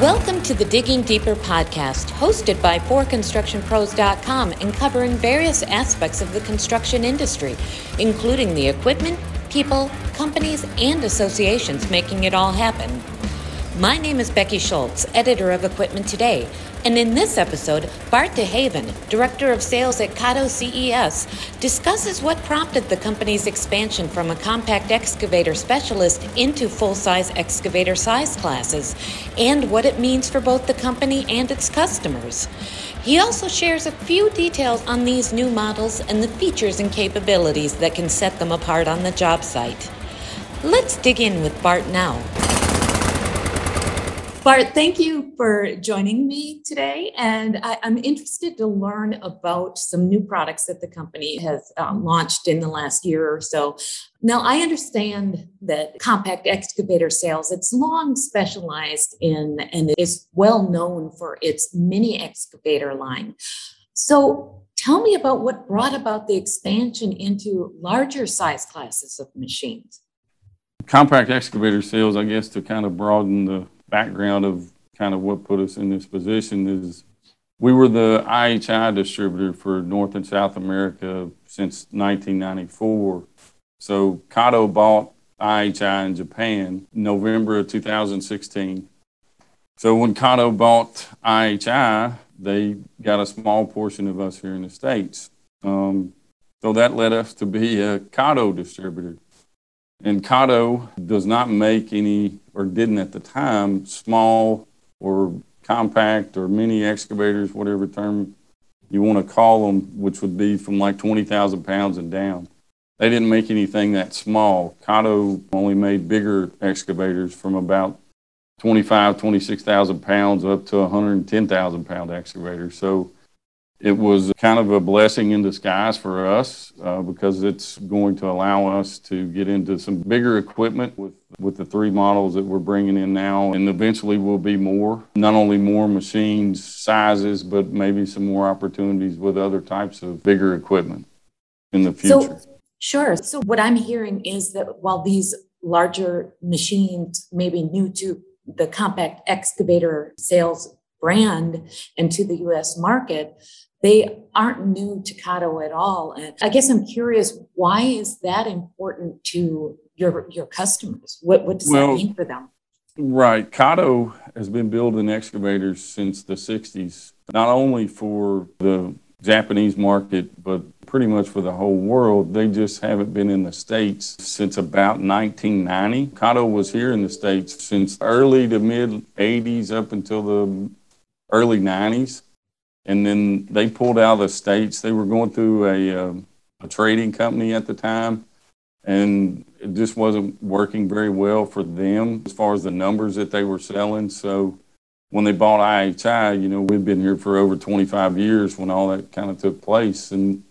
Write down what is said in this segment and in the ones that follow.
Welcome to the Digging Deeper podcast, hosted by ForConstructionPros.com and covering various aspects of the construction industry, including the equipment, people, companies, and associations making it all happen. My name is Becky Schultz, editor of Equipment Today, and in this episode, Bart DeHaven, Director of Sales at Kato CES, discusses what prompted the company's expansion from a compact excavator specialist into full size excavator size classes and what it means for both the company and its customers. He also shares a few details on these new models and the features and capabilities that can set them apart on the job site. Let's dig in with Bart now. Bart, thank you for joining me today. And I, am interested to learn about some new products that the company has um, launched in the last year or so. Now, I understand that compact excavator sales, it's long specialized in and is well known for its mini excavator line. So, tell me about what brought about the expansion into larger size classes of machines. Compact excavator sales, I guess, to kind of broaden the background of kind of what put us in this position is we were the IHI distributor for North and South America since 1994. So Kato bought IHI in Japan November of 2016. So when Kato bought IHI, they got a small portion of us here in the States. Um, so that led us to be a Kato distributor. And Kato does not make any, or didn't at the time, small or compact or mini excavators, whatever term you want to call them, which would be from like 20,000 pounds and down. They didn't make anything that small. Kato only made bigger excavators from about 25, 26,000 pounds up to 110,000 pound excavators. So it was kind of a blessing in disguise for us uh, because it's going to allow us to get into some bigger equipment with, with the three models that we're bringing in now. And eventually will be more, not only more machines, sizes, but maybe some more opportunities with other types of bigger equipment in the future. So, sure. So, what I'm hearing is that while these larger machines may be new to the compact excavator sales brand and to the US market, they aren't new to Kato at all. And I guess I'm curious, why is that important to your your customers? What what does well, that mean for them? Right. Kato has been building excavators since the 60s, not only for the Japanese market, but pretty much for the whole world. They just haven't been in the States since about 1990. Kato was here in the States since early to mid 80s up until the early 90s and then they pulled out of the states. They were going through a, uh, a trading company at the time, and it just wasn't working very well for them as far as the numbers that they were selling. So when they bought IHI, you know, we'd been here for over 25 years when all that kind of took place, and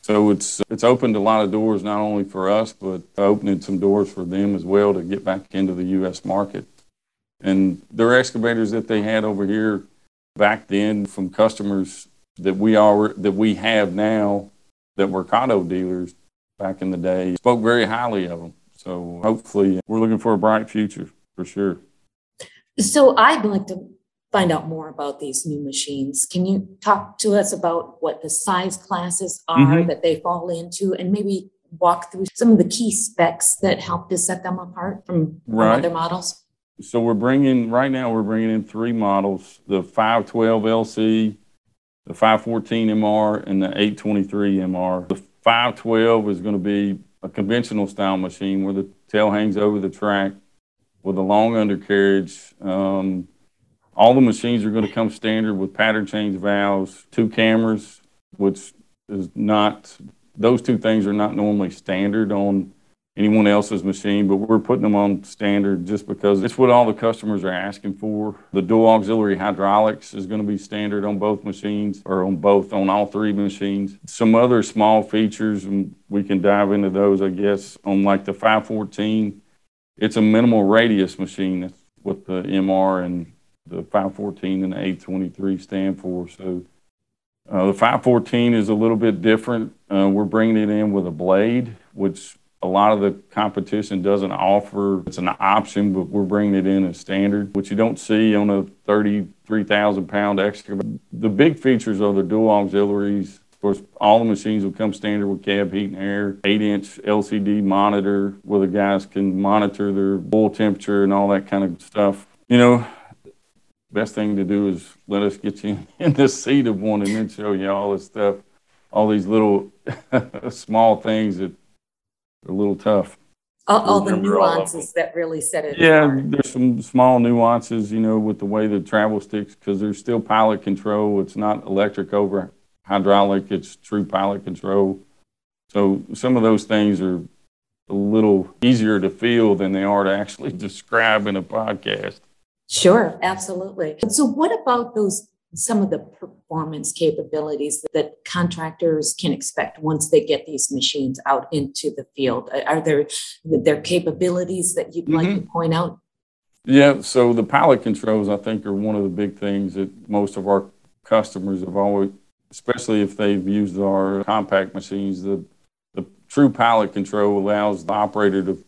so it's it's opened a lot of doors not only for us, but opening some doors for them as well to get back into the U.S. market. And their excavators that they had over here back then from customers that we are that we have now that were Kato dealers back in the day spoke very highly of them. So hopefully we're looking for a bright future for sure. So I'd like to find out more about these new machines. Can you talk to us about what the size classes are mm-hmm. that they fall into and maybe walk through some of the key specs that help to set them apart from, right. from other models? So we're bringing right now we're bringing in three models: the 512 LC, the 514 MR, and the 823 MR. The 512 is going to be a conventional style machine where the tail hangs over the track with a long undercarriage. Um, all the machines are going to come standard with pattern change valves, two cameras, which is not; those two things are not normally standard on anyone else's machine, but we're putting them on standard just because it's what all the customers are asking for. The dual auxiliary hydraulics is going to be standard on both machines or on both, on all three machines. Some other small features, and we can dive into those, I guess, on like the 514. It's a minimal radius machine. That's what the MR and the 514 and the 823 stand for. So uh, the 514 is a little bit different. Uh, we're bringing it in with a blade, which a lot of the competition doesn't offer. It's an option, but we're bringing it in as standard, which you don't see on a 33,000 pound excavator. The big features are the dual auxiliaries. Of course, all the machines will come standard with cab heat and air, 8 inch LCD monitor where the guys can monitor their oil temperature and all that kind of stuff. You know, best thing to do is let us get you in this seat of one and then show you all this stuff, all these little small things that a little tough. All, all the nuances that really set it Yeah, apart. there's some small nuances, you know, with the way the travel sticks, because there's still pilot control. It's not electric over hydraulic, it's true pilot control. So some of those things are a little easier to feel than they are to actually describe in a podcast. Sure, absolutely. So, what about those some of the performance capabilities that contractors can expect once they get these machines out into the field? Are there their capabilities that you'd like to mm-hmm. point out? Yeah, so the pilot controls, I think, are one of the big things that most of our customers have always, especially if they've used our compact machines, the, the true pilot control allows the operator to,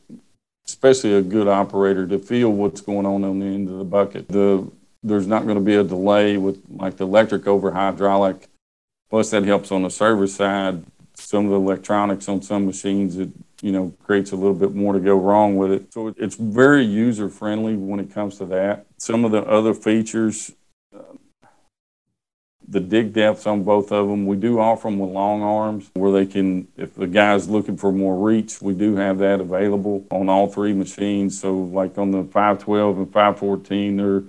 especially a good operator, to feel what's going on on the end of the bucket. The there's not going to be a delay with like the electric over hydraulic. Plus, that helps on the service side. Some of the electronics on some machines, it you know creates a little bit more to go wrong with it. So it's very user friendly when it comes to that. Some of the other features, uh, the dig depths on both of them, we do offer them with long arms where they can, if the guy's looking for more reach, we do have that available on all three machines. So like on the 512 and 514, they're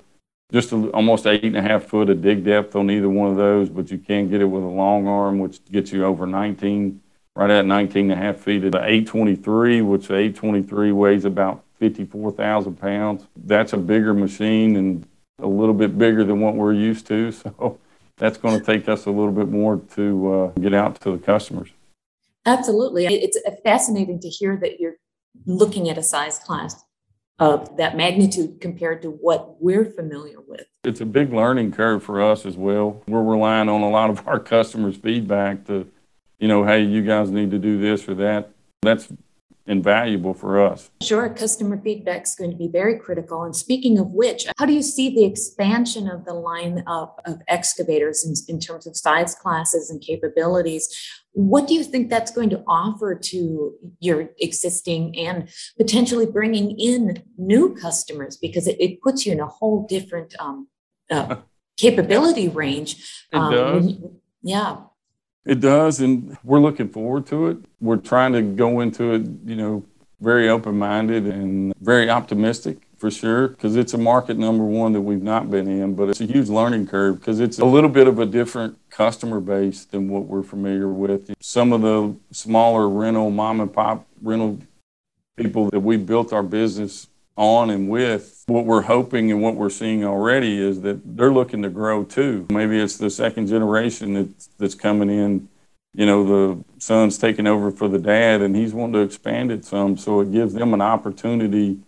just a, almost eight and a half foot of dig depth on either one of those, but you can get it with a long arm, which gets you over 19, right at 19 and a half feet. The 823, which the 823 weighs about 54,000 pounds. That's a bigger machine and a little bit bigger than what we're used to. So that's going to take us a little bit more to uh, get out to the customers. Absolutely. It's fascinating to hear that you're looking at a size class of that magnitude compared to what we're familiar with. It's a big learning curve for us as well. We're relying on a lot of our customers' feedback to, you know, hey, you guys need to do this or that. That's invaluable for us. Sure, customer feedback is going to be very critical. And speaking of which, how do you see the expansion of the lineup of, of excavators in, in terms of size classes and capabilities? What do you think that's going to offer to your existing and potentially bringing in new customers? Because it, it puts you in a whole different um, uh, capability range. It um, does. yeah. It does, and we're looking forward to it. We're trying to go into it, you know, very open minded and very optimistic for sure, because it's a market number one that we've not been in, but it's a huge learning curve because it's a little bit of a different customer base than what we're familiar with. Some of the smaller rental, mom and pop rental people that we built our business on and with. What we're hoping and what we're seeing already is that they're looking to grow too. Maybe it's the second generation that's, that's coming in. You know, the son's taking over for the dad and he's wanting to expand it some. So it gives them an opportunity.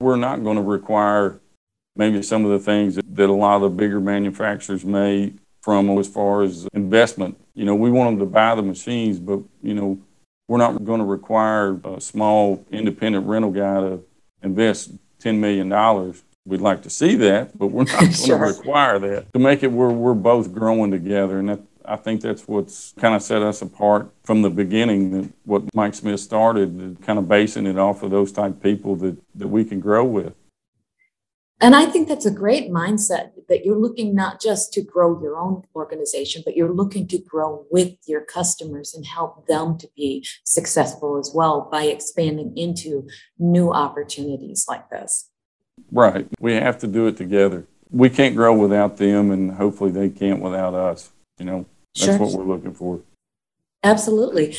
We're not going to require maybe some of the things that, a lot of the bigger manufacturers may from as far as investment. You know, we want them to buy the machines, but, you know, we're not going to require a small independent rental guy to invest $10 million. We'd like to see that, but we're not going sure. to require that to make it where we're both growing together. And that, I think that's what's kind of set us apart from the beginning. That what Mike Smith started, kind of basing it off of those type of people that, that we can grow with. And I think that's a great mindset that you're looking not just to grow your own organization, but you're looking to grow with your customers and help them to be successful as well by expanding into new opportunities like this. Right. We have to do it together. We can't grow without them, and hopefully they can't without us. You know, that's sure. what we're looking for. Absolutely.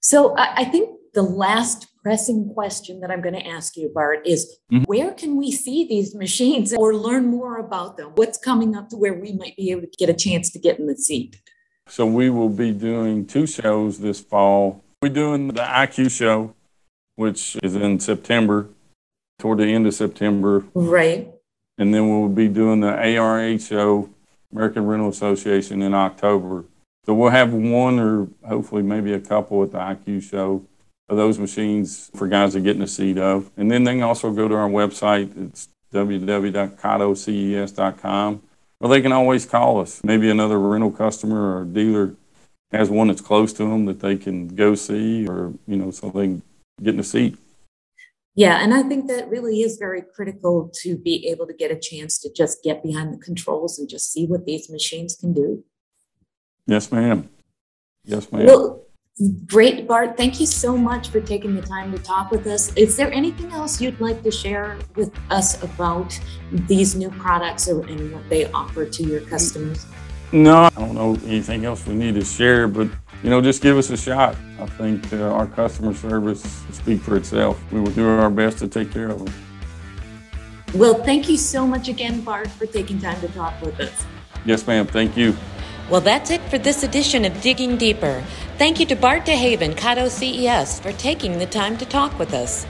So I think the last pressing question that I'm going to ask you, Bart, is mm-hmm. where can we see these machines or learn more about them? What's coming up to where we might be able to get a chance to get in the seat? So we will be doing two shows this fall. We're doing the ICUEE show, which is in September, toward the end of September. Right. And then we'll be doing the ARA show, American Rental Association, in October. So we'll have one or hopefully maybe a couple at the ICUEE show of those machines for guys to get in the seat of. And then they can also go to our website. It's www.katoces.com. Or they can always call us. Maybe another rental customer or dealer has one that's close to them that they can go see or, you know, so they can get in the seat. Yeah, and I think that really is very critical to be able to get a chance to just get behind the controls and just see what these machines can do. Yes, ma'am. Yes, ma'am. Well, great, Bart. Thank you so much for taking the time to talk with us. Is there anything else you'd like to share with us about these new products and what they offer to your customers? No, I don't know anything else we need to share, but you know, just give us a shot. I think uh, our customer service speak for itself. We will do our best to take care of them. Well, thank you so much again, Bart, for taking time to talk with us. Yes, ma'am. Thank you. Well, that's it for this edition of Digging Deeper. Thank you to Bart DeHaven, Kato CES, for taking the time to talk with us.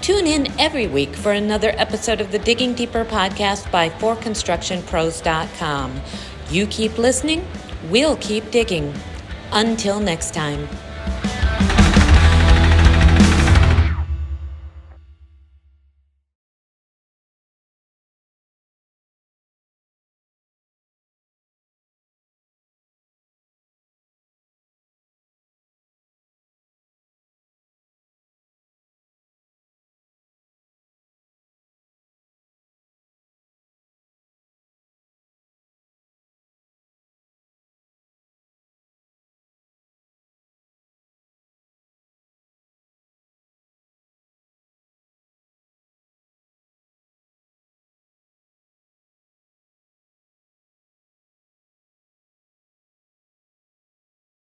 Tune in every week for another episode of the Digging Deeper podcast by ForConstructionPros.com. You keep listening, we'll keep digging. Until next time.